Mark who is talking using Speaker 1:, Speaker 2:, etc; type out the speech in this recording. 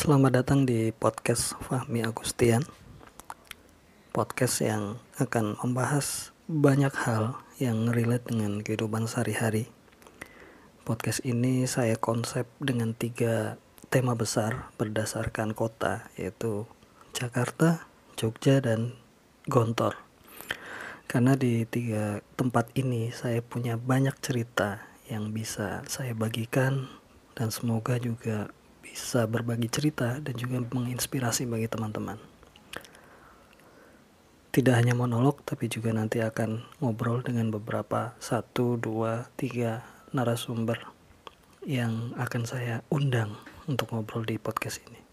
Speaker 1: Selamat datang di podcast Fahmi Agustian. Podcast yang akan membahas banyak hal yang relate dengan kehidupan sehari-hari. Podcast ini saya konsep dengan tiga tema besar berdasarkan kota Yaitu Jakarta, Jogja, dan Gontor. Karena di tiga tempat ini saya punya banyak cerita yang bisa saya bagikan dan semoga juga bisa berbagi cerita dan juga menginspirasi bagi teman-teman. Tidak hanya monolog, tapi juga nanti akan ngobrol dengan beberapa satu, dua, tiga narasumber yang akan saya undang untuk ngobrol di podcast ini.